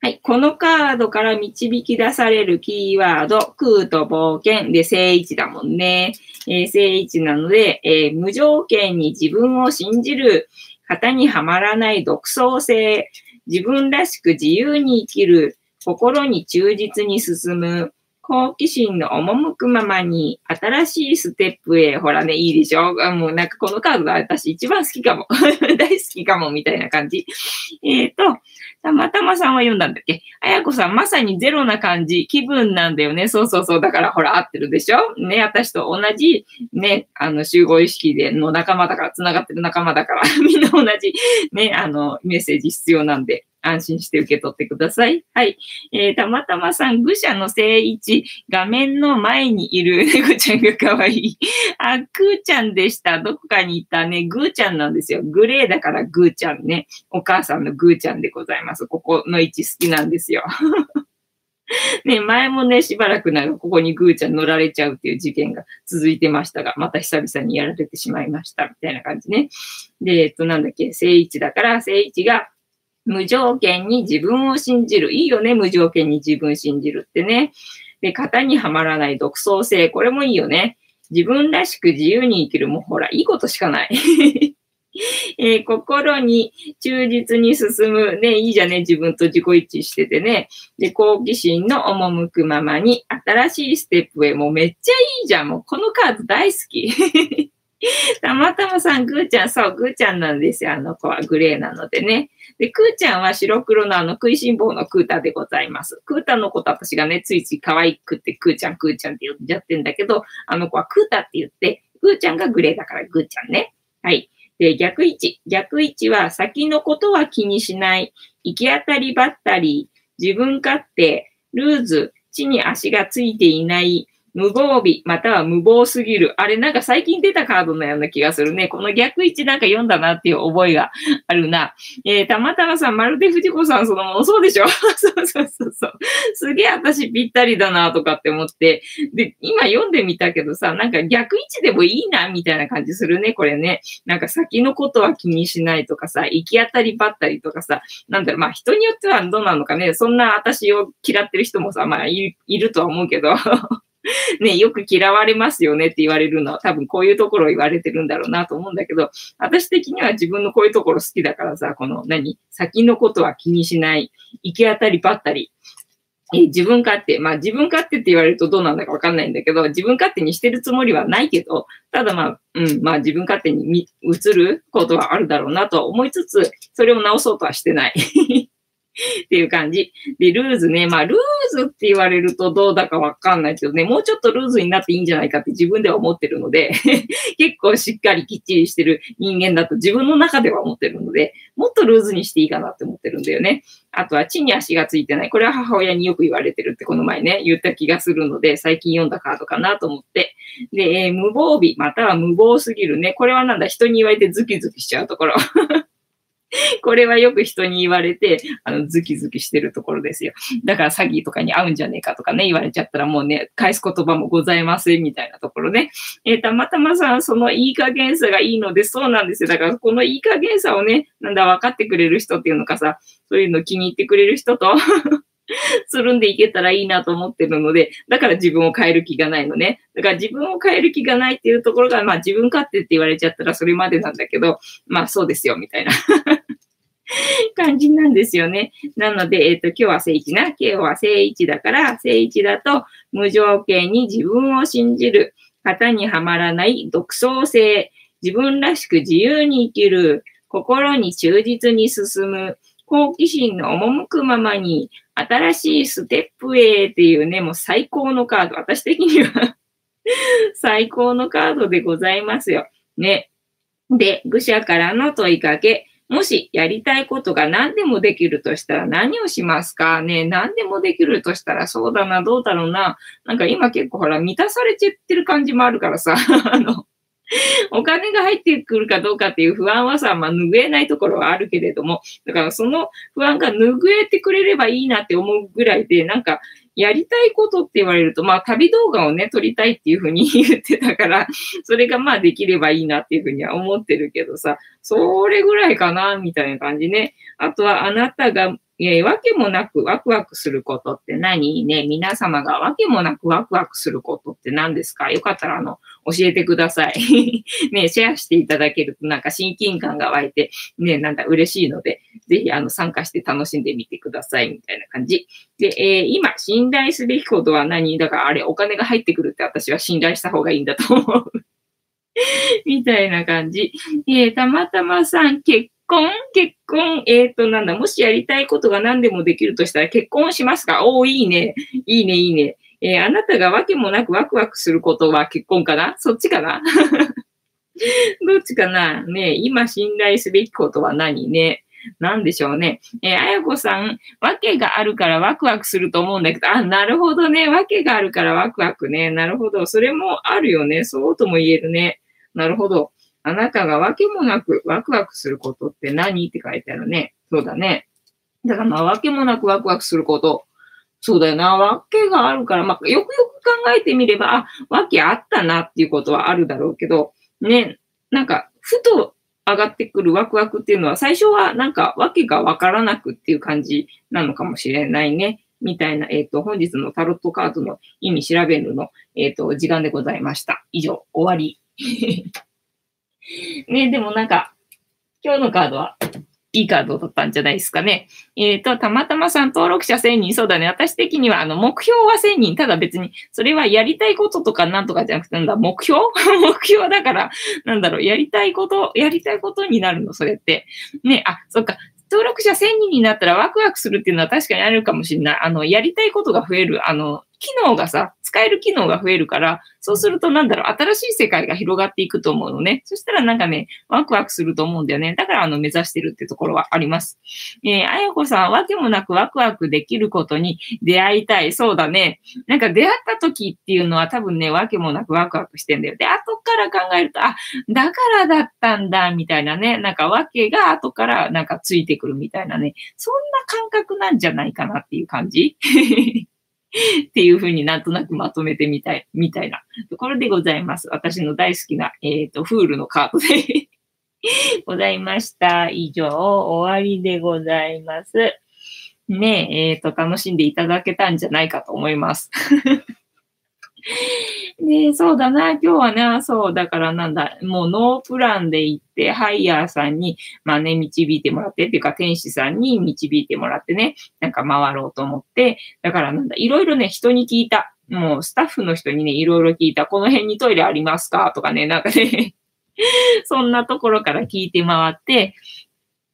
はい。このカードから導き出されるキーワード、空と冒険で正位置だもんね。えー、正位置なので、えー、無条件に自分を信じる、型にはまらない独創性、自分らしく自由に生きる、心に忠実に進む、好奇心の赴くままに、新しいステップへ、ほらね、いいでしょ？もうなんかこのカードが私一番好きかも。<laughs> 大好きかも、みたいな感じ。えっ、ー、と、たまたまさんは読んだんだっけ？あやこさん、まさにゼロな感じ、気分なんだよね。そうそうそう。だからほら、合ってるでしょ？ね、私と同じ、ね、あの、集合意識での仲間だから、繋がってる仲間だから、<laughs> みんな同じ、ね、あの、メッセージ必要なんで。安心して受け取ってください。はい。えー、たまたまさん、愚者の正位置、画面の前にいる <laughs> 猫ちゃんが可愛い。あ、くーちゃんでした。どこかにいたね、ぐーちゃんなんですよ。グレーだからぐーちゃんね。お母さんのぐーちゃんでございます。ここの位置好きなんですよ。<laughs> ね、前もね、しばらくなんかここにぐーちゃん乗られちゃうっていう事件が続いてましたが、また久々にやられてしまいました、みたいな感じね。で、えっと、なんだっけ、正位置だから、正位置が無条件に自分を信じる。いいよね、無条件に自分信じるってね。で、型にはまらない独創性。これもいいよね。自分らしく自由に生きる。もうほら、いいことしかない。<laughs> えー、心に忠実に進む。ね、いいじゃね。自分と自己一致しててね。で、好奇心の赴くままに新しいステップへ。もうめっちゃいいじゃん。もうこのカード大好き。<laughs> たまたまさん、ぐーちゃん、そう、ぐーちゃんなんですよ。あの子はグレーなのでね。で、くーちゃんは白黒のあの食いしん坊のクータでございます。クータのこと私がね、ついつい可愛くってクーちゃん、クーちゃんって呼んじゃってんだけど、あの子はクータって言って、クーちゃんがグレーだからグーちゃんね。はい。で、逆位置。逆位置は先のことは気にしない。行き当たりばったり。自分勝手。ルーズ。地に足がついていない。無防備、または無謀すぎる。あれなんか最近出たカードのような気がするね。この逆位置なんか読んだなっていう覚えがあるな。えー、たまたまさん、まるで藤子さんそのものそうでしょ？<laughs> そうそうそうそう。すげえ私ぴったりだなとかって思って。で、今読んでみたけどさ、なんか逆位置でもいいなみたいな感じするね、これね。なんか先のことは気にしないとかさ、行き当たりばったりとかさ、なんだろう、まあ人によってはどうなのかね。そんな私を嫌ってる人もさ、まあいるとは思うけど <laughs> <laughs> ね、よく嫌われますよねって言われるのは多分こういうところを言われてるんだろうなと思うんだけど、私的には自分のこういうところ好きだからさ、この何？先のことは気にしない、行き当たりばったり、え自分勝手。まあ自分勝手って言われるとどうなんだかわかんないんだけど、自分勝手にしてるつもりはないけど、ただまあ、うん、まあ自分勝手に映ることはあるだろうなとは思いつつ、それを直そうとはしてない。っていう感じ。で、ルーズね。まあ、ルーズって言われるとどうだかわかんないけどね、もうちょっとルーズになっていいんじゃないかって自分では思ってるので <laughs> 結構しっかりきっちりしてる人間だと自分の中では思ってるので、もっとルーズにしていいかなって思ってるんだよね。あとは地に足がついてない。これは母親によく言われてるってこの前ね、言った気がするので、最近読んだカードかなと思って。で、えー、無防備、または無謀すぎるね。これはなんだ、人に言われてズキズキしちゃうところ <laughs> これはよく人に言われて、あの、ズキズキしてるところですよ。だから詐欺とかに合うんじゃねえかとかね、言われちゃったらもうね、返す言葉もございませんみたいなところね。えー、たまたまさん、そのいい加減さがいいので、そうなんですよ。だからこのいい加減さをね、なんだ分かってくれる人っていうのかさ、そういうの気に入ってくれる人と <laughs> つるんでいけたらいいなと思ってるので、だから自分を変える気がないのね。だから自分を変える気がないっていうところが、まあ自分勝手って言われちゃったらそれまでなんだけど、まあそうですよ、みたいな <laughs> 感じなんですよね。なので、えっ、ー、と、今日は正位置な。今日は正位置だから、正位置だと無条件に自分を信じる。型にはまらない独創性。自分らしく自由に生きる。心に忠実に進む。好奇心の赴くままに、新しいステップへっていうね、もう最高のカード。私的には <laughs> 最高のカードでございますよ。ね。で、愚者からの問いかけ。もしやりたいことが何でもできるとしたら何をしますか？ね何でもできるとしたらそうだな、どうだろうな。なんか今結構ほら満たされちゃってる感じもあるからさ、<laughs> あの、お金が入ってくるかどうかっていう不安はさ、まあ、拭えないところはあるけれども、だからその不安が拭えてくれればいいなって思うぐらいで、なんか、やりたいことって言われると、まあ、旅動画をね、撮りたいっていうふうに <laughs> 言ってたから、それがまあ、できればいいなっていうふうには思ってるけどさ、それぐらいかな、みたいな感じね。あとは、あなたがえー、わけもなくワクワクすることって何？ね、皆様がわけもなくワクワクすることって何ですか？よかったら、あの、教えてください。<laughs> ね、シェアしていただけるとなんか親近感が湧いて、ね、なんか嬉しいので、ぜひあの参加して楽しんでみてください、みたいな感じ。で、えー、今、信頼すべきことは何だからあれ、お金が入ってくるって私は信頼した方がいいんだと思う。みたいな感じ。えー、たまたまさん、結婚結婚えっ、ー、と、なんだ、もしやりたいことが何でもできるとしたら結婚しますか？おー、いいね。いいね、いいね。えー、あなたがわけもなくワクワクすることは結婚かな？そっちかな？<laughs> どっちかな？ね今信頼すべきことは何ね？なんでしょうね。えー、あやこさん、わけがあるからワクワクすると思うんだけど、あ、なるほどね。わけがあるからワクワクね。なるほど。それもあるよね。そうとも言えるね。なるほど。あなたがわけもなくワクワクすることって何って書いてあるね。そうだね。だからまあ、わけもなくワクワクすること。そうだよな。わけがあるから、まあ、よくよく考えてみれば、あ、わけあったなっていうことはあるだろうけど、ね、なんか、ふと上がってくるワクワクっていうのは、最初はなんか、訳がわからなくっていう感じなのかもしれないね。みたいな、えっ、ー、と、本日のタロットカードの意味調べるの、えっ、ー、と、時間でございました。以上、終わり。<laughs> ね、でもなんか、今日のカードはいいカードだったんじゃないですかね。えっ、ー、と、たまたまさん登録者1000人、そうだね。私的には、あの、目標は1000人。ただ別に、それはやりたいこととかなんとかじゃなくて、なんだ、目標？<laughs> 目標だから、なんだろう、やりたいこと、やりたいことになるの、それって。ね、あ、そっか。登録者1000人になったらワクワクするっていうのは確かにあるかもしれない。あの、やりたいことが増える。あの、機能がさ、使える機能が増えるから、そうするとなんだろう、新しい世界が広がっていくと思うのね。そしたらなんかね、ワクワクすると思うんだよね。だからあの、目指してるってところはあります。えー、あやこさん、わけもなくワクワクできることに出会いたい。そうだね。なんか出会った時っていうのは多分ね、わけもなくワクワクしてんだよ。で、後から考えると、あ、だからだったんだ、みたいなね。なんかわけが後からなんかついてくるみたいなね。そんな感覚なんじゃないかなっていう感じっていうふうになんとなくまとめてみたい、みたいなところでございます。私の大好きな、えっ、ー、と、フールのカードで <laughs> ございました。以上、終わりでございます。ねえ、えっ、ー、と、楽しんでいただけたんじゃないかと思います。で、そうだな、今日はね、そう、だからなんだ、もうノープランで行って、ハイヤーさんに、まあね、導いてもらって、っていうか天使さんに導いてもらってね、なんか回ろうと思って、だからなんだ、いろいろね、人に聞いた。もうスタッフの人にね、いろいろ聞いた。この辺にトイレありますか？とかね、なんかね <laughs> そんなところから聞いて回って、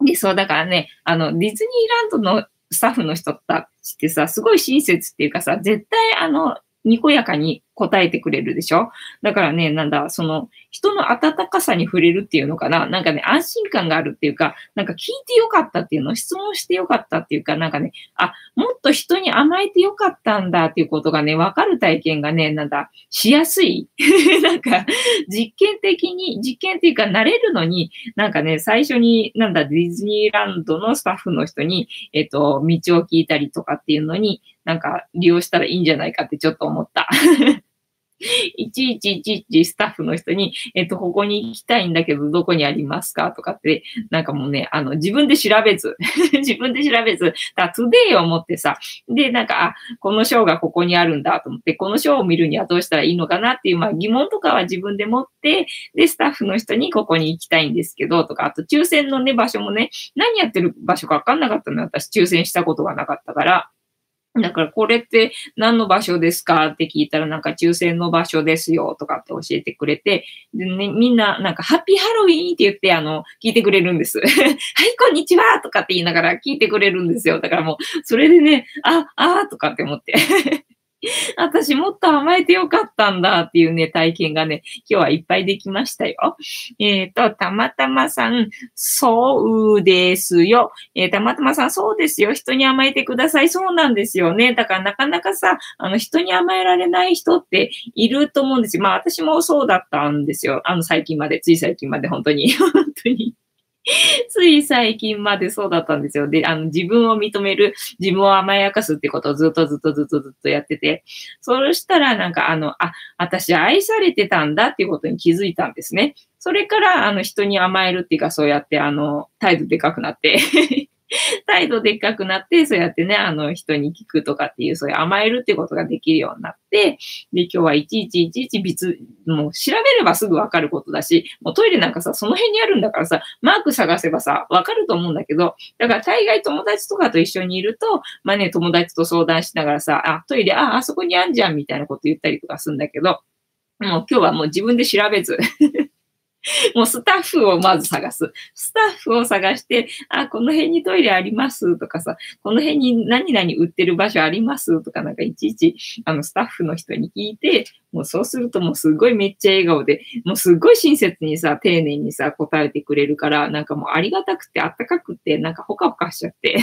で、そう、だからね、あの、ディズニーランドのスタッフの人たちってさ、すごい親切っていうかさ、絶対あの、にこやかに答えてくれるでしょ？だからね、なんだ、その、人の温かさに触れるっていうのかな？なんかね、安心感があるっていうか、なんか聞いてよかったっていうの、質問してよかったっていうか、なんかね、あ、もっと人に甘えてよかったんだっていうことがね、わかる体験がね、なんだ、しやすい。<laughs> なんか、実験的に、実験っていうか、慣れるのに、なんかね、最初に、なんだ、ディズニーランドのスタッフの人に、えっと、道を聞いたりとかっていうのに、なんか利用したらいいんじゃないかってちょっと思った。いちいちいちいちスタッフの人に、えっと、ここに行きたいんだけど、どこにありますかとかって、なんかもうね、あの、自分で調べず、<laughs> 自分で調べず、だトゥデイを持ってさ、で、なんか、このショーがここにあるんだと思って、このショーを見るにはどうしたらいいのかなっていう、まあ疑問とかは自分で持って、で、スタッフの人にここに行きたいんですけど、とか、あと抽選のね、場所もね、何やってる場所かわかんなかったの私、抽選したことがなかったから、だからこれって何の場所ですかって聞いたらなんか抽選の場所ですよとかって教えてくれて、でね、みんななんかハッピーハロウィーンって言ってあの、聞いてくれるんです。<laughs> はい、こんにちはとかって言いながら聞いてくれるんですよ。だからもう、それでね、あ、あーとかって思って <laughs> 私もっと甘えてよかったんだっていうね、体験がね、今日はいっぱいできましたよ。えっ、ー、と、たまたまさん、そうですよ。えー、たまたまさん、そうですよ。人に甘えてください。そうなんですよね。だからなかなかさ、あの、人に甘えられない人っていると思うんですよ。まあ私もそうだったんですよ。あの、最近まで、つい最近まで本当に。本当に。<laughs> <laughs> つい最近までそうだったんですよ。で、あの、自分を認める、自分を甘やかすってことをずっとずっとずっとずっとやってて、そうしたらなんかあの、あ、私愛されてたんだっていうことに気づいたんですね。それから、あの、人に甘えるっていうか、そうやって、あの、態度でかくなって <laughs> 態度でっかくなって、そうやってね、あの人に聞くとかっていう、そういう甘えるってことができるようになって、で、今日はいちいちいちいち別、もう調べればすぐわかることだし、もうトイレなんかさ、その辺にあるんだからさ、マーク探せばさ、わかると思うんだけど、だから大概友達とかと一緒にいると、まあね、友達と相談しながらさ、あ、トイレ、あ、あそこにあんじゃんみたいなこと言ったりとかするんだけど、もう今日はもう自分で調べず。<laughs> もうスタッフをまず探す。スタッフを探して、あ、この辺にトイレあります。とかさ、この辺に何々売ってる場所あります。とかなんかいちいち、あの、スタッフの人に聞いて、もうそうするともうすごいめっちゃ笑顔で、もうすごい親切にさ、丁寧にさ、答えてくれるから、なんかもうありがたくてあったかくて、なんかほかほかしちゃって。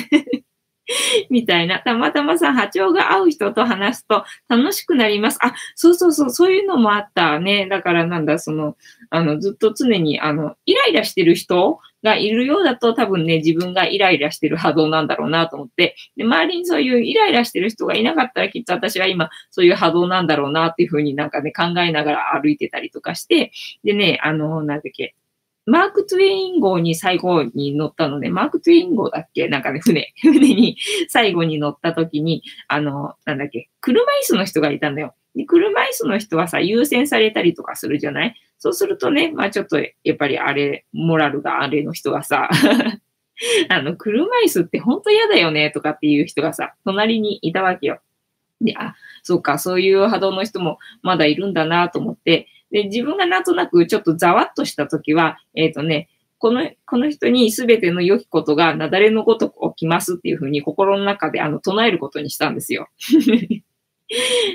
<laughs> みたいな。たまたまさ、波長が合う人と話すと楽しくなります。あ、そうそうそう、そういうのもあったね。だからなんだ、その、あの、ずっと常に、あの、イライラしてる人がいるようだと多分ね、自分がイライラしてる波動なんだろうなと思って、で、周りにそういうイライラしてる人がいなかったらきっと私は今そういう波動なんだろうなっていうふうになんかね、考えながら歩いてたりとかして、でね、あの、なんだっけ、マーク・トゥエイン号に最後に乗ったので、マーク・トゥエイン号だっけ？なんかね、船、<laughs> 船に最後に乗った時に、あの、なんだっけ、車椅子の人がいたんだよ。で車椅子の人はさ、優先されたりとかするじゃない？そうするとね、まあちょっと、やっぱりあれ、モラルがあれの人がさ、<laughs> あの、車椅子って本当嫌だよねとかっていう人がさ、隣にいたわけよ。で、あ、そうか、そういう波動の人もまだいるんだなと思って、で、自分がなんとなくちょっとざわっとしたときは、えっ、ー、とね、この、この人に全ての良きことが雪崩のごとく起きますっていうふうに心の中であの唱えることにしたんですよ。<laughs>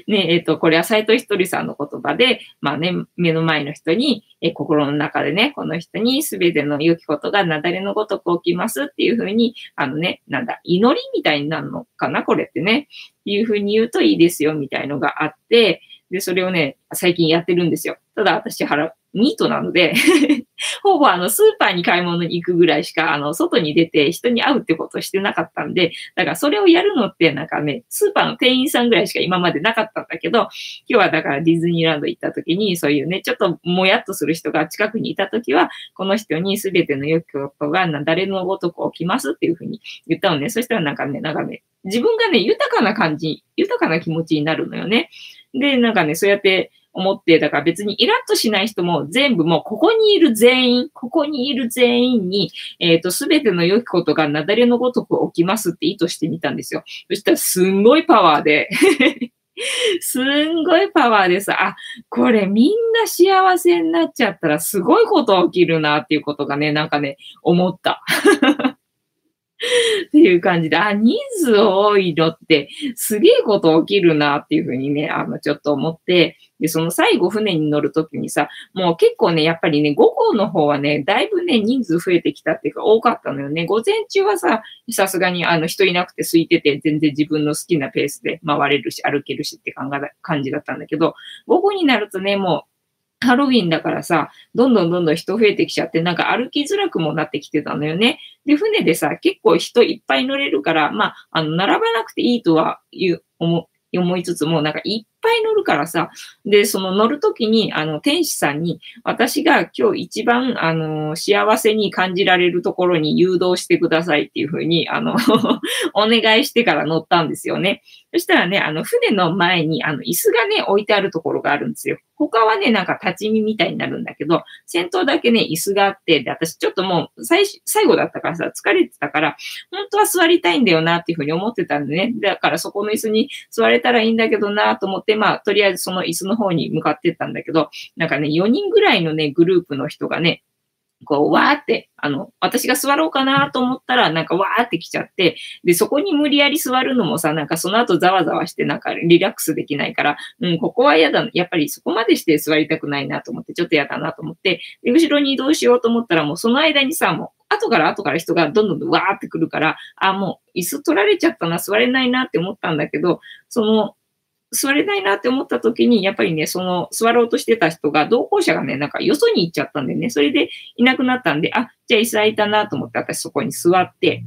ね、えっ、ー、と、これは斎藤ひとりさんの言葉で、まあね、目の前の人に、え心の中でね、この人に全ての良きことが雪崩のごとく起きますっていうふうに、あのね、なんだ、祈りみたいになるのかな、これってね。っていうふうに言うといいですよ、みたいのがあって、で、それをね、最近やってるんですよ。ただ私、腹、ニートなので <laughs> ほぼあの、スーパーに買い物に行くぐらいしか、あの、外に出て人に会うってことをしてなかったんで、だからそれをやるのってなんかね、スーパーの店員さんぐらいしか今までなかったんだけど、今日はだからディズニーランド行った時に、そういうね、ちょっともやっとする人が近くにいた時は、この人に全ての良きことが誰のごとく起きますっていうふうに言ったのね。そしたらなんかね、なんかね、自分がね、豊かな感じ、豊かな気持ちになるのよね。で、なんかね、そうやって思って、だから別にイラッとしない人も全部もうここにいる全員、ここにいる全員に、えっ、ー、と、すべての良きことがなだれのごとく起きますって意図してみたんですよ。そしたらすんごいパワーで <laughs> すんごいパワーでさ、あ、これみんな幸せになっちゃったらすごいこと起きるなっていうことがね、なんかね、思った。<laughs> っていう感じで、あ、人数多いのってすげえこと起きるなっていうふうにね、あの、ちょっと思って、で、その最後船に乗るときにさ、もう結構ね、やっぱりね、午後の方はね、だいぶね、人数増えてきたっていうか多かったのよね。午前中はさ、さすがにあの人いなくて空いてて、全然自分の好きなペースで回れるし、歩けるしって感じだったんだけど、午後になるとね、もうハロウィンだからさ、どんどんどんどん人増えてきちゃって、なんか歩きづらくもなってきてたのよね。で、船でさ、結構人いっぱい乗れるから、まあ、あの、並ばなくていいとは言う、思、いつつも、なんかいっぱい乗るからさ、で、その乗るときに、あの、天使さんに、私が今日一番、あの、幸せに感じられるところに誘導してくださいっていうふうに、あの <laughs> お願いしてから乗ったんですよね。そしたらね、あの、船の前に、あの、椅子がね、置いてあるところがあるんですよ。他はね、なんか立ち見みたいになるんだけど、先頭だけね、椅子があって、で、私ちょっともう最、最後だったからさ、疲れてたから、本当は座りたいんだよなっていうふうに思ってたんでね。だからそこの椅子に座れたらいいんだけどなと思って、まあ、とりあえずその椅子の方に向かってったんだけど、なんかね、4人ぐらいのね、グループの人がね、こう、わーって、あの、私が座ろうかなと思ったら、なんかわーって来ちゃって、で、そこに無理やり座るのもさ、なんかその後ざわざわして、なんかリラックスできないから、うん、ここは嫌だ。やっぱりそこまでして座りたくないなと思って、ちょっと嫌だなと思って、で、後ろに移動しようと思ったら、もうその間にさ、もう、後から後から人がどんどんわーって来るから、あ、もう椅子取られちゃったな、座れないなって思ったんだけど、その、座れないなって思った時に、やっぱりね、その座ろうとしてた人が、同行者がね、なんかよそに行っちゃったんでね、それでいなくなったんで、あ、じゃあ椅子空いたなと思って私そこに座って、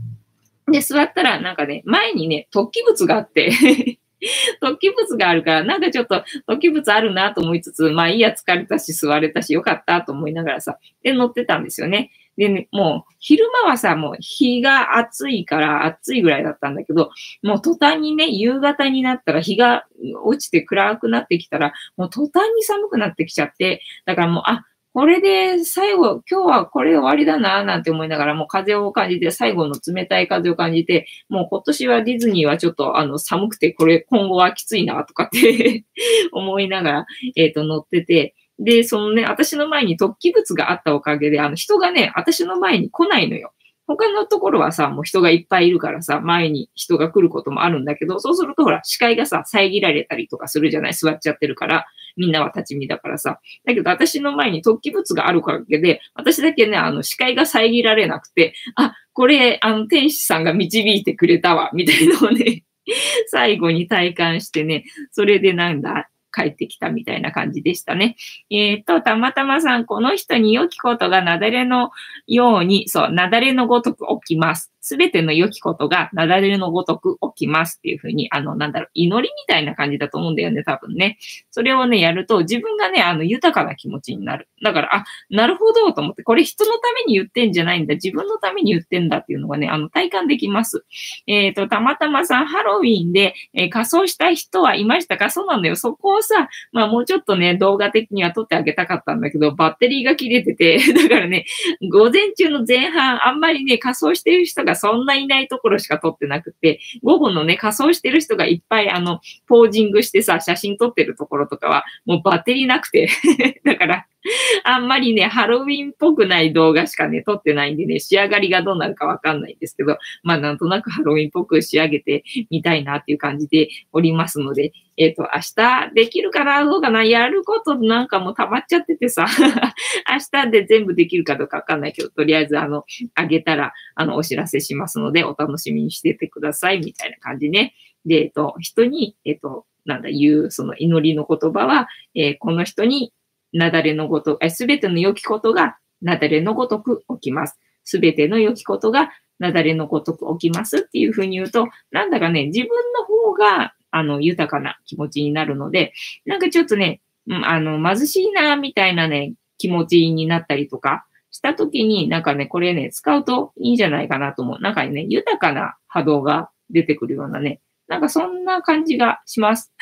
で、座ったらなんかね、前にね、突起物があって <laughs> 突起物があるから、なんかちょっと突起物あるなと思いつつ、まあいいや、疲れたし、座れたし、よかったと思いながらさ、で、乗ってたんですよね。でね、もう昼間はさ、もう日が暑いから暑いぐらいだったんだけど、もう途端にね、夕方になったら日が落ちて暗くなってきたら、もう途端に寒くなってきちゃって、だからもう、あ、これで最後、今日はこれ終わりだな、なんて思いながら、もう風を感じて、最後の冷たい風を感じて、もう今年はディズニーはちょっとあの寒くて、これ今後はきついな、とかって <laughs> 思いながら、えっ、ー、と、乗ってて、で、そのね、私の前に突起物があったおかげで、あの人がね、私の前に来ないのよ。他のところはさ、もう人がいっぱいいるからさ、前に人が来ることもあるんだけど、そうするとほら、視界がさ、遮られたりとかするじゃない？座っちゃってるから、みんなは立ち見だからさ。だけど私の前に突起物があるおかげで、私だけね、あの、視界が遮られなくて、あ、これ、あの、天使さんが導いてくれたわ、みたいなのをね、<laughs> 最後に体感してね、それでなんだ、帰ってきたみたいな感じでしたね。えっ、と、たまたまさん、この人に良きことがなだれのように、そう、なだれのごとく起きます。すべての良きことがなだれのごとく起きますっていうふうに、あの、なんだろう、祈りみたいな感じだと思うんだよね、多分ね。それをね、やると自分がね、あの、豊かな気持ちになる。だから、あ、なるほどと思って、これ人のために言ってんじゃないんだ、自分のために言ってんだっていうのがね、あの、体感できます。えっ、ー、と、たまたまさん、ハロウィンで、えー、仮装した人はいましたか？そうなんだよ。そこをさ、まあもうちょっとね、動画的には撮ってあげたかったんだけど、バッテリーが切れてて、<laughs> だからね、午前中の前半、あんまりね、仮装してる人ががそんないないところしか撮ってなくて、午後のね、仮装してる人がいっぱいあの、ポージングしてさ、写真撮ってるところとかは、もうバッテリーなくて。<laughs> だから、<laughs> あんまりね、ハロウィンっぽくない動画しかね、撮ってないんでね、仕上がりがどうなるかわかんないんですけど、まあなんとなくハロウィンっぽく仕上げてみたいなっていう感じでおりますので、えっ、ー、と、明日できるかなどうかなやることなんかも溜まっちゃっててさ、<laughs> 明日で全部できるかどうかわかんないけど、とりあえずあの、あげたら、あの、お知らせしますので、お楽しみにしててください、みたいな感じね。で、えっ、ー、と、人に、えっ、ー、と、なんだ、言う、その祈りの言葉は、え、この人になだれのごとく、すべての良きことがなだれのごとく起きます。すべての良きことがなだれのごとく起きますっていうふうに言うと、なんだかね、自分の方が、あの、豊かな気持ちになるので、なんかちょっとね、うん、あの、貧しいな、みたいなね、気持ちになったりとかしたときに、なんかね、これね、使うといいんじゃないかなと思う。なんかね、豊かな波動が出てくるようなね、なんかそんな感じがします。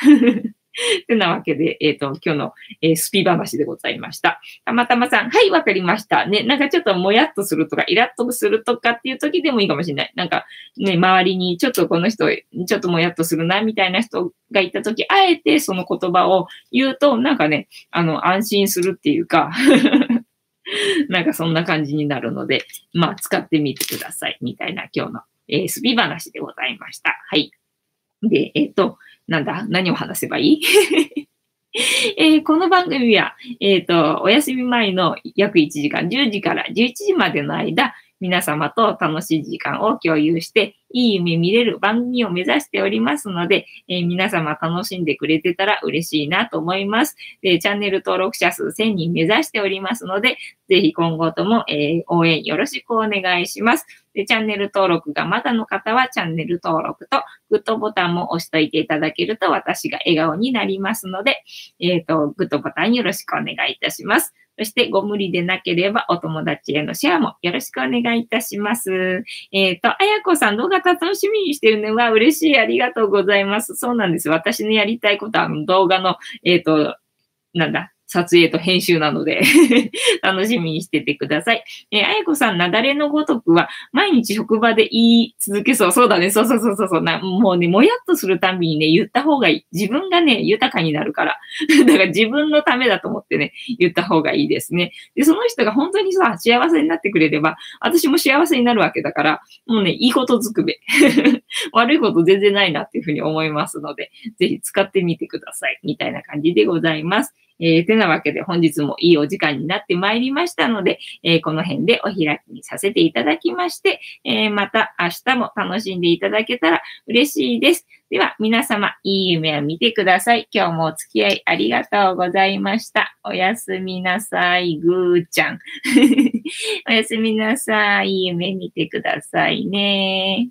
てなわけで、えっ、ー、と、今日の、えー、スピ話でございました。たまたまさん、はい、わかりました。ね、なんかちょっともやっとするとか、イラッとするとかっていう時でもいいかもしれない。なんか、ね、周りにちょっとこの人、ちょっともやっとするな、みたいな人がいた時、あえてその言葉を言うと、なんかね、あの、安心するっていうか <laughs> なんかそんな感じになるので、まあ、使ってみてください。みたいな今日の、えー、スピ話でございました。はい。で、えっ、ー、と、なんだ？何を話せばいい？<laughs> えー、この番組は、えっ、ー、と、お休み前の約1時間、10時から11時までの間、皆様と楽しい時間を共有して、いい夢見れる番組を目指しておりますので、えー、皆様楽しんでくれてたら嬉しいなと思います。で、チャンネル登録者数1000人目指しておりますので、ぜひ今後とも、えー、応援よろしくお願いします。で、チャンネル登録がまだの方はチャンネル登録とグッドボタンも押しといていただけると私が笑顔になりますので、えっ、ー、と、グッドボタンよろしくお願いいたします。そしてご無理でなければお友達へのシェアもよろしくお願いいたします。えっ、ー、と、あやこさん動画楽しみにしてるのは嬉しい。ありがとうございます。そうなんです。私のやりたいことは動画の、えっ、ー、と、なんだ、撮影と編集なので <laughs> 楽しみにしててください。えー、あやこさん、なだれのごとくは、毎日職場で言い続けそう。そうだね。そうそうそうそうそうな。もうね、もやっとするたびにね、言った方がいい。自分がね、豊かになるから。<laughs> だから自分のためだと思ってね、言った方がいいですね。で、その人が本当にさ、幸せになってくれれば、私も幸せになるわけだから、もうね、いいことずくべ。<laughs> 悪いこと全然ないなっていうふうに思いますので、ぜひ使ってみてください。みたいな感じでございます。えー、てなわけで本日もいいお時間になってまいりましたので、えー、この辺でお開きにさせていただきまして、えー、また明日も楽しんでいただけたら嬉しいです。では、皆様、いい夢を見てください。今日もお付き合いありがとうございました。おやすみなさい、ぐーちゃん。<laughs> おやすみなさい。いい夢見てくださいね。